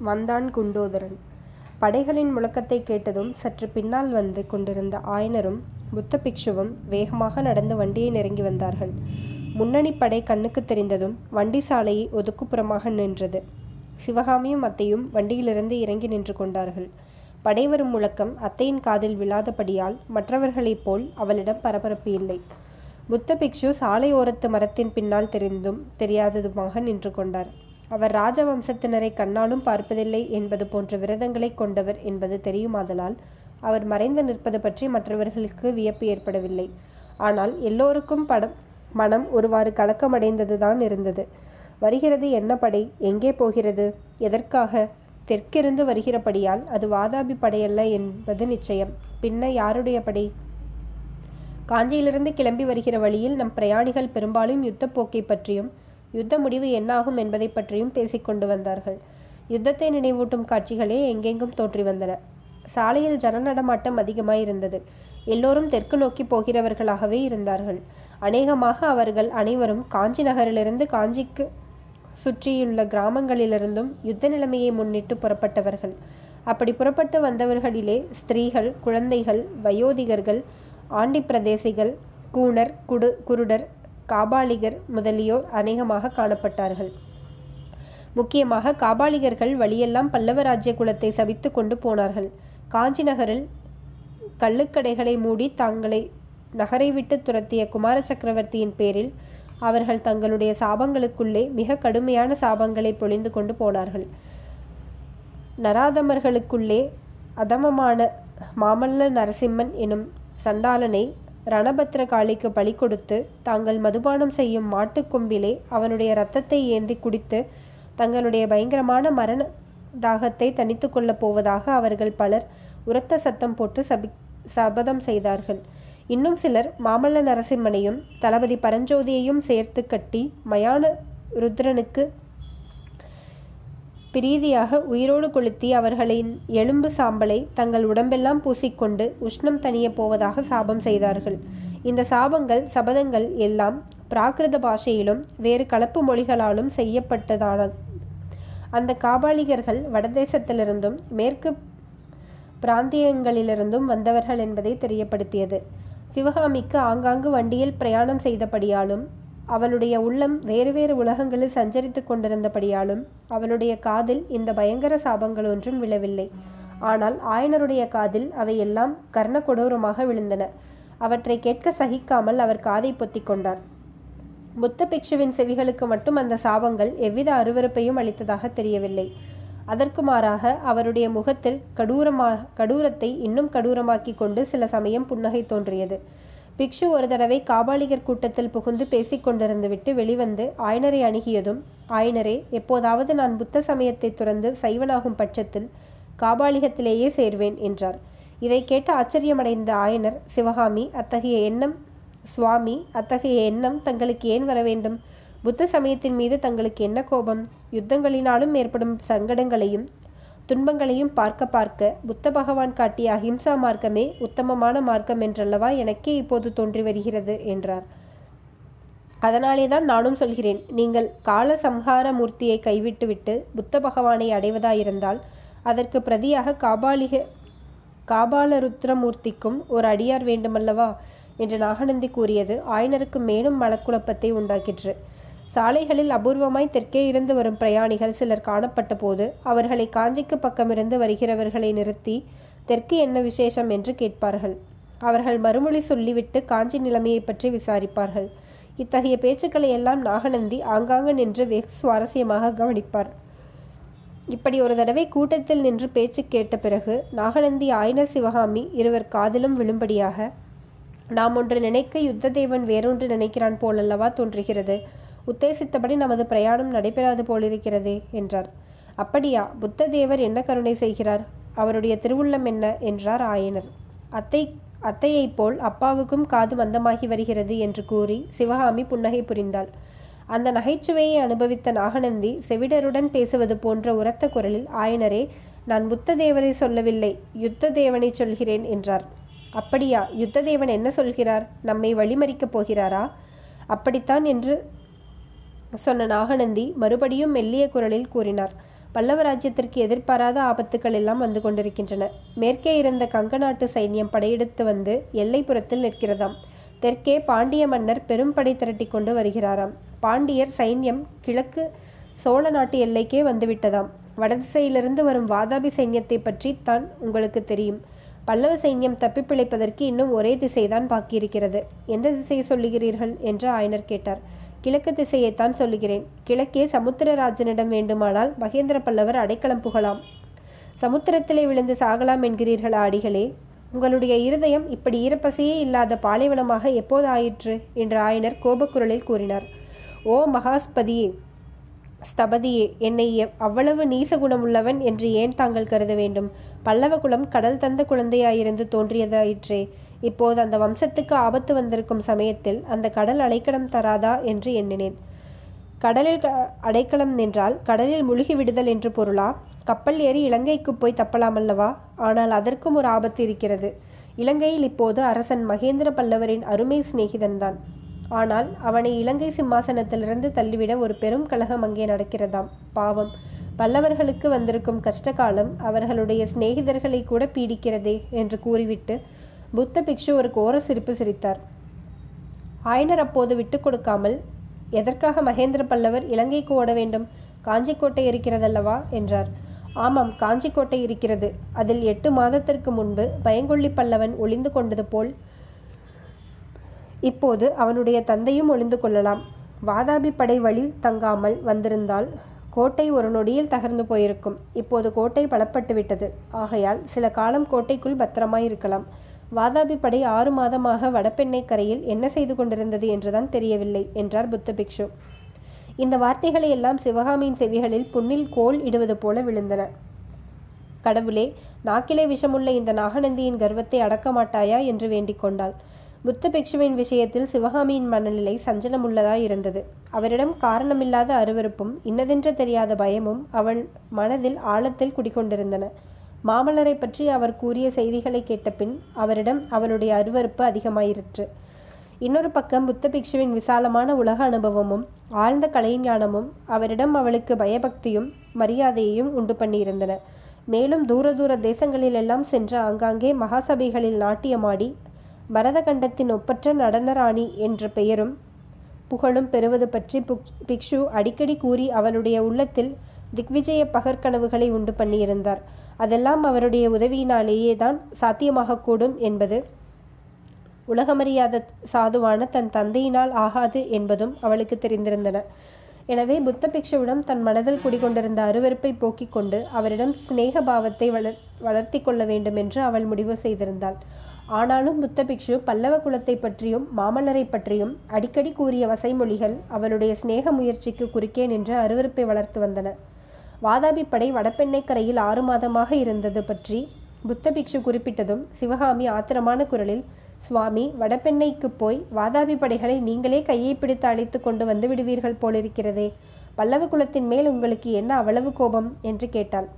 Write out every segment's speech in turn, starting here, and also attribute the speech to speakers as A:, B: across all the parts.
A: வந்தான் குண்டோதரன். படைகளின் முழக்கத்தை கேட்டதும் சற்று பின்னால் வந்து கொண்டிருந்த ஆயனரும் புத்த பிக்ஷுவும் வேகமாக நடந்து வண்டியை நெருங்கி வந்தார்கள். முன்னணி படை கண்ணுக்கு தெரிந்ததும் வண்டி சாலையை ஒதுக்குப்புறமாக நின்றது. சிவகாமியும் அத்தையும் வண்டியிலிருந்து இறங்கி நின்று கொண்டார்கள். படை வரும் முழக்கம் அத்தையின் காதில் விழாதபடியால் மற்றவர்களைப் போல் அவளிடம் பரபரப்பு இல்லை. புத்த பிக்ஷு சாலை ஓரத்து மரத்தின் பின்னால் தெரிந்தும் தெரியாததுமாக நின்று கொண்டார். அவர் ராஜவம்சத்தினரை கண்ணாலும் பார்ப்பதில்லை என்பது போன்ற விரதங்களை கொண்டவர் என்பது தெரியுமாதலால் அவர் மறைந்து நிற்பது பற்றி மற்றவர்களுக்கு வியப்பு ஏற்படவில்லை. ஆனால் எல்லோருக்கும் படம் மனம் ஒருவாறு கலக்கமடைந்ததுதான் இருந்தது. வருகிறது என்ன படை? எங்கே போகிறது? எதற்காக? தெற்கிருந்து வருகிறபடியால் அது வாதாபி படையல்ல என்பது நிச்சயம். பின்ன யாருடைய படை? காஞ்சியிலிருந்து கிளம்பி வருகிற வழியில் நம் பிரயாணிகள் பெரும்பாலும் யுத்தப்போக்கை பற்றியும் யுத்த முடிவு என்னாகும் என்பதை பற்றியும் பேசிக்கொண்டு வந்தார்கள். யுத்தத்தை நினைவூட்டும் காட்சிகளே எங்கெங்கும் தோற்றி வந்தன. சாலையில் ஜன நடமாட்டம் அதிகமாயிருந்தது. எல்லோரும் தெற்கு நோக்கி போகிறவர்களாகவே இருந்தார்கள். அநேகமாக அவர்கள் அனைவரும் காஞ்சி நகரிலிருந்து காஞ்சிக்கு சுற்றியுள்ள கிராமங்களிலிருந்தும் யுத்த நிலைமையை முன்னிட்டு புறப்பட்டவர்கள். அப்படி புறப்பட்டு வந்தவர்களிலே ஸ்திரீகள் குழந்தைகள் வயோதிகர்கள் ஆண்டி பிரதேசிகள் கூணர் குடு குருடர் காபாலிகர் முதலியோர் அநேகமாக காணப்பட்டார்கள். முக்கியமாக காபாலிகர்கள் வழியெல்லாம் பல்லவ ராஜ்ய குலத்தை சபித்து கொண்டு போனார்கள். காஞ்சி நகரில் கள்ளுக்கடைகளை மூடி தாங்களை நகரை விட்டு துரத்திய குமார சக்கரவர்த்தியின் பேரில் அவர்கள் தங்களுடைய சாபங்களுக்குள்ளே மிக கடுமையான சாபங்களை பொழிந்து கொண்டு போனார்கள். நராதமர்களுக்குள்ளே அதமமான மாமல்ல நரசிம்மன் எனும் சண்டாளனை ரணபத்திர காளிக்கு பலி கொடுத்து தாங்கள் மதுபானம் செய்யும் மாட்டுக்கொம்பிலே அவனுடைய இரத்தத்தை ஏந்தி குடித்து தங்களுடைய பயங்கரமான மரண தாகத்தை தனித்து கொள்ளப் போவதாக அவர்கள் பலர் உரத்த சத்தம் போட்டு சபி சபதம் செய்தார்கள். இன்னும் சிலர் மாமல்ல நரசிம்மனையும் தளபதி பரஞ்சோதியையும் சேர்த்து கட்டி மயான ருத்ரனுக்கு பிரீதியாக உயிரோடு கொளுத்தி அவர்களின் எலும்பு சாம்பலை தங்கள் உடம்பெல்லாம் பூசிக்கொண்டு உஷ்ணம் தனிய போவதாக சாபம் செய்தார்கள். இந்த சாபங்கள் சபதங்கள் எல்லாம் பிராகிருத பாஷையிலும் வேறு கலப்பு மொழிகளாலும் செய்யப்பட்டதான அந்த காபாலிகர்கள் வடதேசத்திலிருந்தும் மேற்கு பிராந்தியங்களிலிருந்தும் வந்தவர்கள் என்பதை தெரியப்படுத்தியது. சிவகாமிக்கு ஆங்காங்கு வண்டியில் பிரயாணம் செய்தபடியாலும் அவளுடைய உள்ளம் வேறு வேறு உலகங்களில் சஞ்சரித்துக் கொண்டிருந்தபடியாலும் அவளுடைய காதில் இந்த பயங்கர சாபங்கள் ஒன்றும் விழவில்லை. ஆனால் ஆயனருடைய காதில் அவை எல்லாம் கர்ண கொடூரமாக விழுந்தன. அவற்றை கேட்க சகிக்காமல் அவர் காதை பொத்திக் கொண்டார். புத்த பிக்ஷுவின் செவிகளுக்கு மட்டும் அந்த சாபங்கள் எவ்வித அருவறுப்பையும் அளித்ததாக தெரியவில்லை. அதற்கு மாறாக அவருடைய முகத்தில் கடூரமா கடூரத்தை இன்னும் கடூரமாக்கி கொண்டு சில சமயம் புன்னகை தோன்றியது. பிக்ஷு ஒரு தடவை காபாலிகர் கூட்டத்தில் புகுந்து பேசிக்கொண்டிருந்துவிட்டு வெளிவந்து ஆயனரை அணுகியதும் ஆயனரே எப்போதாவது நான் புத்த சமயத்தை துறந்து சைவனாகும் பட்சத்தில் காபாலிகத்திலேயே சேர்வேன் என்றார். இதை கேட்டு ஆச்சரியமடைந்த ஆயனர் சிவகாமி அத்தகைய எண்ணம் சுவாமி அத்தகைய எண்ணம் தங்களுக்கு ஏன் வர வேண்டும்? புத்த சமயத்தின் மீது தங்களுக்கு என்ன கோபம்? யுத்தங்களினாலும் ஏற்படும் சங்கடங்களையும் துன்பங்களையும் பார்க்க பார்க்க புத்த பகவான் காட்டிய அஹிம்சா மார்க்கமே உத்தமமான மார்க்கம் என்றல்லவா எனக்கே இப்போது தோன்றி வருகிறது என்றார். அதனாலே தான் நானும் சொல்கிறேன் நீங்கள் கால சம்ஹார மூர்த்தியை கைவிட்டுவிட்டு புத்த பகவானை அடைவதாயிருந்தால் அதற்கு பிரதியாக காபாலிக காபாலருத்ரமூர்த்திக்கும் ஒரு அடியார் வேண்டுமல்லவா? என்று நாகநந்தி கூறியது ஆயனருக்கு மேலும் மலக்குழப்பத்தை உண்டாக்கிற்று. சாலைகளில் அபூர்வமாய் தெற்கே இருந்து வரும் பிரயாணிகள் சிலர் காணப்பட்ட போது அவர்களை காஞ்சிக்கு பக்கமிருந்து வருகிறவர்களை நிறுத்தி தெற்கு என்ன விசேஷம்? என்று கேட்பார்கள். அவர்கள் மறுமொழி சொல்லிவிட்டு காஞ்சி நிலைமையை பற்றி விசாரிப்பார்கள். இத்தகைய பேச்சுக்களை எல்லாம் நாகநந்தி ஆங்காங்கு நின்று வெகு சுவாரஸ்யமாக கவனிப்பார். இப்படி ஒரு தடவை கூட்டத்தில் நின்று பேச்சு கேட்ட பிறகு நாகநந்தி ஆயனர் சிவகாமி இருவர் காதிலும் விழும்படியாக நாம் ஒன்று நினைக்க யுத்ததேவன் வேறொன்று நினைக்கிறான் போலல்லவா? தோன்றுகிறது. உத்தேசித்தபடி நமது பிரயாணம் நடைபெறாது போலிருக்கிறதே என்றார். அப்படியா புத்த தேவர் என்ன கருணை செய்கிறார்? அவருடைய திருவுள்ளம் என்ன? என்றார் ஆயனர். அத்தை அத்தையைப் போல் அப்பாவுக்கும் காது மந்தமாகி வருகிறது என்று கூறி சிவகாமி புன்னகை புரிந்தாள். அந்த நகைச்சுவையை அனுபவித்த நாகநந்தி செவிடருடன் பேசுவது போன்ற உரத்த குரலில் ஆயனரே நான் புத்த தேவரை சொல்லவில்லை யுத்த தேவனை சொல்கிறேன் என்றார். அப்படியா யுத்த தேவன் என்ன சொல்கிறார்? நம்மை வழிமறிக்கப் போகிறாரா? அப்படித்தான் என்று சொன்ன நாகநந்தி மறுபடியும் மெல்லிய குரலில் கூறினார். பல்லவ ராஜ்யத்திற்கு எதிர்பாராத ஆபத்துக்கள் எல்லாம் வந்து கொண்டிருக்கின்றன. மேற்கே இருந்த கங்க நாட்டு சைன்யம் படையெடுத்து வந்து எல்லைப்புறத்தில் நிற்கிறதாம். தெற்கே பாண்டிய மன்னர் பெரும் படை திரட்டி கொண்டு வருகிறாராம். பாண்டியர் சைன்யம் கிழக்கு சோழ நாட்டு எல்லைக்கே வந்துவிட்டதாம். வடதிசையிலிருந்து வரும் வாதாபி சைன்யத்தை பற்றி தான் உங்களுக்கு தெரியும். பல்லவ சைன்யம் தப்பி பிழைப்பதற்கு இன்னும் ஒரே திசைதான் பாக்கியிருக்கிறது. எந்த திசையை சொல்லுகிறீர்கள்? என்று ஆயனர் கேட்டார். கிழக்கு திசையைத்தான் சொல்லுகிறேன். கிழக்கே சமுத்திரராஜனிடம் வேண்டுமானால் மகேந்திர பல்லவர் அடைக்கலம் புகலாம். சமுத்திரத்திலே விழுந்து சாகலாம் என்கிறீர்கள் ஆடிகளே. உங்களுடைய இருதயம் இப்படி ஈரப்பசையே இல்லாத பாலைவனமாக எப்போது ஆயிற்று என்று ஆயனர் கோபக்குரலில் கூறினார். ஓ மகாஸ்பதியே ஸ்தபதியே என்னை அவ்வளவு நீச குணமுள்ளவன் என்று ஏன் தாங்கள் கருத வேண்டும்? பல்லவ குலம் கடல் தந்த குழந்தையாயிருந்து தோன்றியதாயிற்றே. இப்போது அந்த வம்சத்துக்கு ஆபத்து வந்திருக்கும் சமயத்தில் அந்த கடல் அடைக்கலம் தராதா என்று எண்ணினேன். கடலில் அடைக்கலம் நின்றால் கடலில் முழுகி விடுதல் என்று பொருளா? கப்பல் ஏறி இலங்கைக்கு போய் தப்பலாம் அல்லவா ஆனால் அதற்கும் ஒரு ஆபத்து இருக்கிறது. இலங்கையில் இப்போது அரசன் மகேந்திர பல்லவரின் அருமை சிநேகிதன்தான். ஆனால் அவனை இலங்கை சிம்மாசனத்திலிருந்து தள்ளிவிட ஒரு பெரும் கழகம் அங்கே நடக்கிறதாம். பாவம். பல்லவர்களுக்கு வந்திருக்கும் கஷ்டகாலம் அவர்களுடைய சிநேகிதர்களை கூட பீடிக்கிறதே என்று கூறிவிட்டு புத்த பிக்ஷு ஒரு கோர சிரிப்பு சிரித்தார். ஆயனர் அப்போது விட்டு கொடுக்காமல் எதற்காக மகேந்திர பல்லவர் இலங்கைக்கு ஓட வேண்டும்? காஞ்சிக்கோட்டை இருக்கிறதல்லவா? என்றார். ஆமாம் காஞ்சிக்கோட்டை இருக்கிறது. அதில் எட்டு மாதத்திற்கு முன்பு பயங்கொள்ளி பல்லவன் ஒளிந்து கொண்டது போல் இப்போது அவனுடைய தந்தையும் ஒளிந்து கொள்ளலாம். வாதாபி படை வழி தங்காமல் வந்திருந்தால் கோட்டை ஒரு நொடியில் தகர்ந்து போயிருக்கும். இப்போது கோட்டை பலப்பட்டு விட்டது ஆகையால் சில காலம் கோட்டைக்குள் பத்திரமாய் இருக்கலாம் வாதாபி படை ஆறு மாதமாக வடபெண்ணை கரையில் என்ன செய்து கொண்டிருந்தது என்றுதான் தெரியவில்லை என்றார் புத்த பிக்ஷு. இந்த வார்த்தைகளை எல்லாம் சிவகாமியின் செவிகளில் புண்ணில் கோல் இடுவது போல விழுந்தன. கடவுளே நாக்கிலே விஷமுள்ள இந்த நாகநந்தியின் கர்வத்தை அடக்க மாட்டாயா என்று வேண்டிக் கொண்டாள். புத்த பிக்ஷுவின் விஷயத்தில் சிவகாமியின் மனநிலை சஞ்சலமுள்ளதாய் இருந்தது. அவரிடம் காரணமில்லாத அருவருப்பும் இன்னதென்று தெரியாத பயமும் அவள் மனதில் ஆழத்தில் குடிகொண்டிருந்தன. மாமல்லரை பற்றி அவர் கூறிய செய்திகளை கேட்டபின் அவரிடம் அவளுடைய அருவருப்பு அதிகமாயிற்று. இன்னொரு பக்கம் புத்த பிக்ஷுவின் விசாலமான உலக அனுபவமும் ஆழ்ந்த கலைஞானமும் அவரிடம் அவளுக்கு பயபக்தியும் மரியாதையையும் உண்டு பண்ணியிருந்தன. மேலும் தூர தூர தேசங்களிலெல்லாம் சென்று ஆங்காங்கே மகாசபைகளில் நாட்டியமாடி பரதகண்டத்தின் ஒப்பற்ற நடனராணி என்ற பெயரும் புகழும் பெறுவது பற்றி பிக்ஷு அடிக்கடி கூறி அவளுடைய உள்ளத்தில் திக்விஜய பகற்கனவுகளை உண்டு பண்ணியிருந்தார். அதெல்லாம் அவருடைய உதவியினாலேயே தான் சாத்தியமாகக்கூடும் என்பது உலகமறியாத சாதுவான தன் தந்தையினால் ஆகாது என்பதும் அவளுக்கு தெரிந்திருந்தன. எனவே புத்த பிக்ஷுவிடம் தன் மனதில் குடிகொண்டிருந்த அருவருப்பை போக்கிக் கொண்டு அவரிடம் சிநேக பாவத்தை வளர் வளர்த்தி கொள்ள வேண்டும் என்று அவள் முடிவு செய்திருந்தாள். ஆனாலும் புத்த பிக்ஷு பல்லவ குலத்தை பற்றியும் மாமல்லரை பற்றியும் அடிக்கடி கூறிய வசைமொழிகள் அவளுடைய சிநேக முயற்சிக்கு குறுக்கே நின்று அருவருப்பை வளர்த்து வந்தன. வாதாபி படை வடபெண்ணை கரையில் ஆறு மாதமாக இருந்தது பற்றி புத்த பிக்ஷு குறிப்பிட்டதும் சிவகாமி ஆத்திரமான குரலில் சுவாமி வடபெண்ணைக்கு போய் வாதாபி படைகளை நீங்களே கையை பிடித்து அழைத்து கொண்டு வந்து விடுவீர்கள் போலிருக்கிறதே. பல்லவ குலத்தின் மேல் உங்களுக்கு என்ன அவ்வளவு கோபம் என்று கேட்டாள்.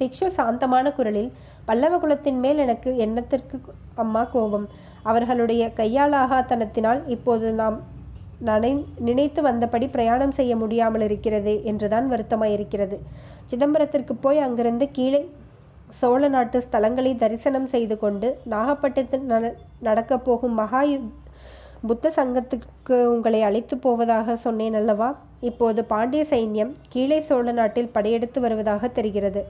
A: பிக்ஷு சாந்தமான குரலில் பல்லவ குலத்தின் மேல் எனக்கு எண்ணத்திற்கு அம்மா கோபம்? அவர்களுடைய கையாளாகாத்தனத்தினால் இப்போது நாம் நனை நினைத்து வந்தபடி பிரயாணம் செய்ய முடியாமல் இருக்கிறது என்றுதான் வருத்தமாயிருக்கிறது. சிதம்பரத்திற்கு போய் அங்கிருந்து கீழே சோழ நாட்டு ஸ்தலங்களை தரிசனம் செய்து கொண்டு நாகப்பட்டினத்தில் நடக்கப் போகும் மகா புத்த சங்கத்துக்கு உங்களை அழைத்து போவதாக சொன்னேன் அல்லவா? இப்போது பாண்டிய சைன்யம் கீழே சோழ நாட்டில் படையெடுத்து வருவதாக தெரிகிறது.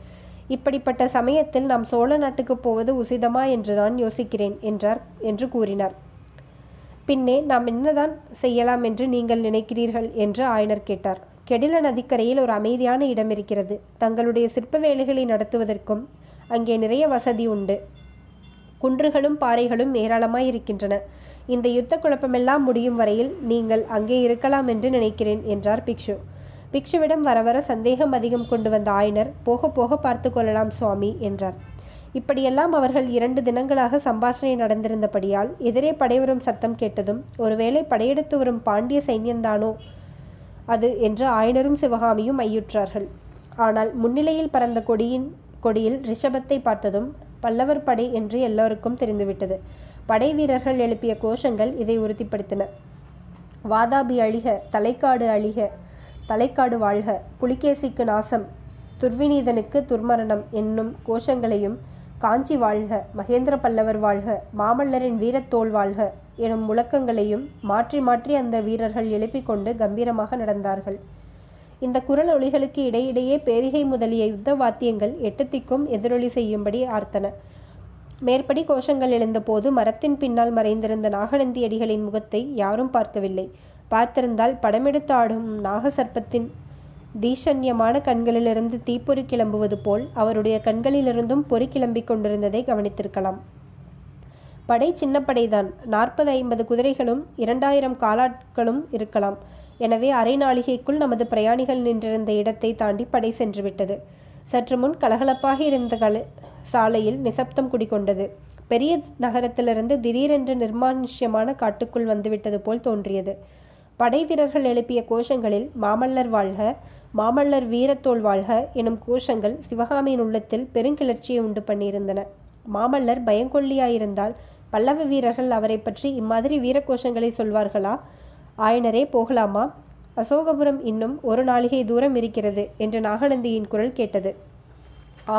A: இப்படிப்பட்ட சமயத்தில் நாம் சோழ நாட்டுக்கு போவது உசிதமா என்று நான் யோசிக்கிறேன் என்றார் என்று கூறினார். பின்னே நாம் என்னதான் செய்யலாம் என்று நீங்கள் நினைக்கிறீர்கள் என்று ஆயனர் கேட்டார். கெடில நதிக்கரையில் ஒரு அமைதியான இடம் இருக்கிறது. தங்களுடைய சிற்ப வேலைகளை நடத்துவதற்கும் அங்கே நிறைய வசதி உண்டு. குன்றுகளும் பாறைகளும் ஏராளமாய் இருக்கின்றன. இந்த யுத்த குழப்பமெல்லாம் முடியும் வரையில் நீங்கள் அங்கே இருக்கலாம் என்று நினைக்கிறேன் என்றார் பிக்ஷு. பிக்ஷுவிடம் வர வர சந்தேகம் அதிகம் கொண்டு வந்த ஆயனர் போக போக பார்த்து கொள்ளலாம் சுவாமி என்றார். இப்படியெல்லாம் அவர்கள் இரண்டு தினங்களாக சம்பாஷணை நடந்திருந்தபடியால் எதிரே படைவரும் சத்தம் கேட்டதும் ஒருவேளை படையெடுத்து வரும் பாண்டிய சைன்யந்தானோ அது என்று ஆயனரும் சிவகாமியும் ஐயுற்றார்கள். ஆனால் முன்னிலையில் பறந்த கொடியின் கொடியில் ரிஷபத்தை பார்த்ததும் பல்லவர் படை என்று எல்லோருக்கும் தெரிந்துவிட்டது. படை வீரர்கள் எழுப்பிய கோஷங்கள் இதை உறுதிப்படுத்தின. வாதாபி அழிக தலைக்காடு அழிக தலைக்காடு வாழ்க புலிகேசிக்கு நாசம் துர்விநீதனுக்கு துர்மரணம் என்னும் கோஷங்களையும் காஞ்சி வாழ்க மகேந்திர பல்லவர் வாழ்க மாமல்லரின் வீரத்தோல் வாழ்க எனும் முழக்கங்களையும் மாற்றி மாற்றி அந்த வீரர்கள் எழுப்பிக் கொண்டு கம்பீரமாக நடந்தார்கள். இந்த குரல் ஒளிகளுக்கு இடையிடையே பேரிகை முதலிய யுத்த வாத்தியங்கள் எட்டுத்திக்கும் எதிரொலி செய்யும்படி ஆர்த்தன. மேற்படி கோஷங்கள் எழுந்தபோது மரத்தின் பின்னால் மறைந்திருந்த நாகநந்தி அடிகளின் முகத்தை யாரும் பார்க்கவில்லை. பார்த்திருந்தால் படமெடுத்து ஆடும் நாகசர்ப்பத்தின் தீஷண்யமான கண்களிலிருந்து தீப்பொறி கிளம்புவது போல் அவருடைய கண்களிலிருந்தும் பொறி கிளம்பிக் கொண்டிருந்ததை கவனித்திருக்கலாம். படை சின்ன படைதான். நாற்பது ஐம்பது குதிரைகளும் இரண்டாயிரம் காலாட்களும் இருக்கலாம். எனவே அரை நாளிகைக்குள் நமது பிரயாணிகள் நின்றிருந்த இடத்தை தாண்டி படை சென்றுவிட்டது. சற்று முன் கலகலப்பாக இருந்த கல சாலையில் நிசப்தம் குடிகொண்டது. பெரிய நகரத்திலிருந்து திடீரென்று நிர்மானுஷ்யமான காட்டுக்குள் வந்துவிட்டது போல் தோன்றியது. படை வீரர்கள் எழுப்பிய கோஷங்களில் மாமல்லர் வாழ்க மாமல்லர் வீரத்தோல் வாழ்க எனும் கோஷங்கள் சிவகாமியின் உள்ளத்தில் பெருங்கிளர்ச்சியை உண்டு பண்ணியிருந்தன. மாமல்லர் பயங்கொல்லியாயிருந்தால் பல்லவ வீரர்கள் அவரை பற்றி இம்மாதிரி வீரகோஷங்களை சொல்வார்களா? ஆயனரே போகலாமா? அசோகபுரம் இன்னும் ஒரு நாளிகை தூரம் இருக்கிறது என்று நாகநந்தியின் குரல் கேட்டது.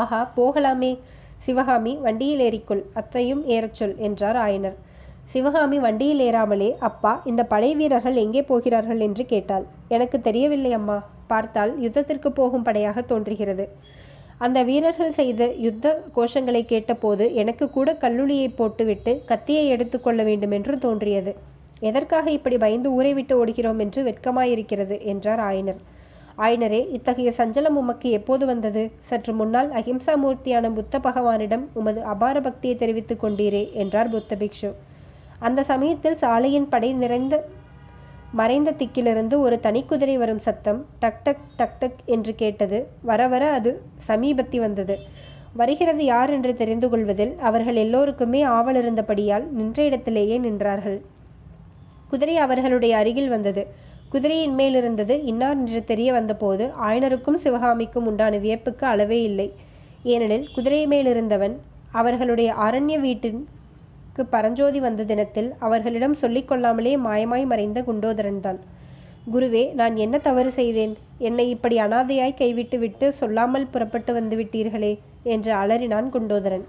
A: ஆஹா போகலாமே. சிவகாமி வண்டியில் ஏறிக்கொள். அத்தையும் ஏறச்சொல் என்றார் ஆயனர். சிவகாமி வண்டியில் ஏறாமலே அப்பா இந்த படை வீரர்கள் எங்கே போகிறார்கள் என்று கேட்டாள். எனக்கு தெரியவில்லை அம்மா. பார்த்தால் யுத்தத்திற்கு போகும் படையாக தோன்றுகிறது. அந்த வீரர்கள் செய்த யுத்த கோஷங்களை கேட்டபோது எனக்கு கூட கல்லுளியை போட்டுவிட்டு கத்தியை எடுத்துக்கொள்ள வேண்டும் என்று தோன்றியது. எதற்காக இப்படி பயந்து ஊரை விட்டு ஓடுகிறோம் என்று வெட்கமாயிருக்கிறது என்றார் ஆயனர். ஆயனரே இத்தகைய சஞ்சலம் உமக்கு எப்போது வந்தது? சற்று முன்னால் அஹிம்சா மூர்த்தியான புத்த பகவானிடம் உமது அபார பக்தியை தெரிவித்துக் கொண்டீரே என்றார் புத்த பிக்ஷு. அந்த சமயத்தில் சாலையின் படை நிறைந்த மறைந்த திக்கிலிருந்து ஒரு தனிக்குதிரை வரும் சத்தம் டக் டக் டக் டக் என்று கேட்டது. வர வர அது சமீபத்தி வந்தது. வருகிறது யார் என்று தெரிந்து கொள்வதில் அவர்கள் எல்லோருக்குமே ஆவல் இருந்தபடியால் நின்ற இடத்திலேயே நின்றார்கள். குதிரை அவர்களுடைய அருகில் வந்தது. குதிரையின் மேல் இருந்தது. இன்னார் என்று தெரிய வந்தபோது ஆயனருக்கும் சிவகாமிக்கும் உண்டான வியப்புக்கு அளவே இல்லை. ஏனெனில் குதிரை மேல் இருந்தவன் அவர்களுடைய அரண்ய வீட்டின் பரஞ்சோதி வந்த தினத்தில் அவர்களிடம் சொல்லிக் கொள்ளாமலே மாயமாய் மறைந்த குண்டோதரன்தான் குருவே நான் என்ன தவறு செய்தேன்? என்னை இப்படி அனாதையாய் கைவிட்டு விட்டு சொல்லாமல் புறப்பட்டு வந்து விட்டீர்களே என்று அலறினான் குண்டோதரன்.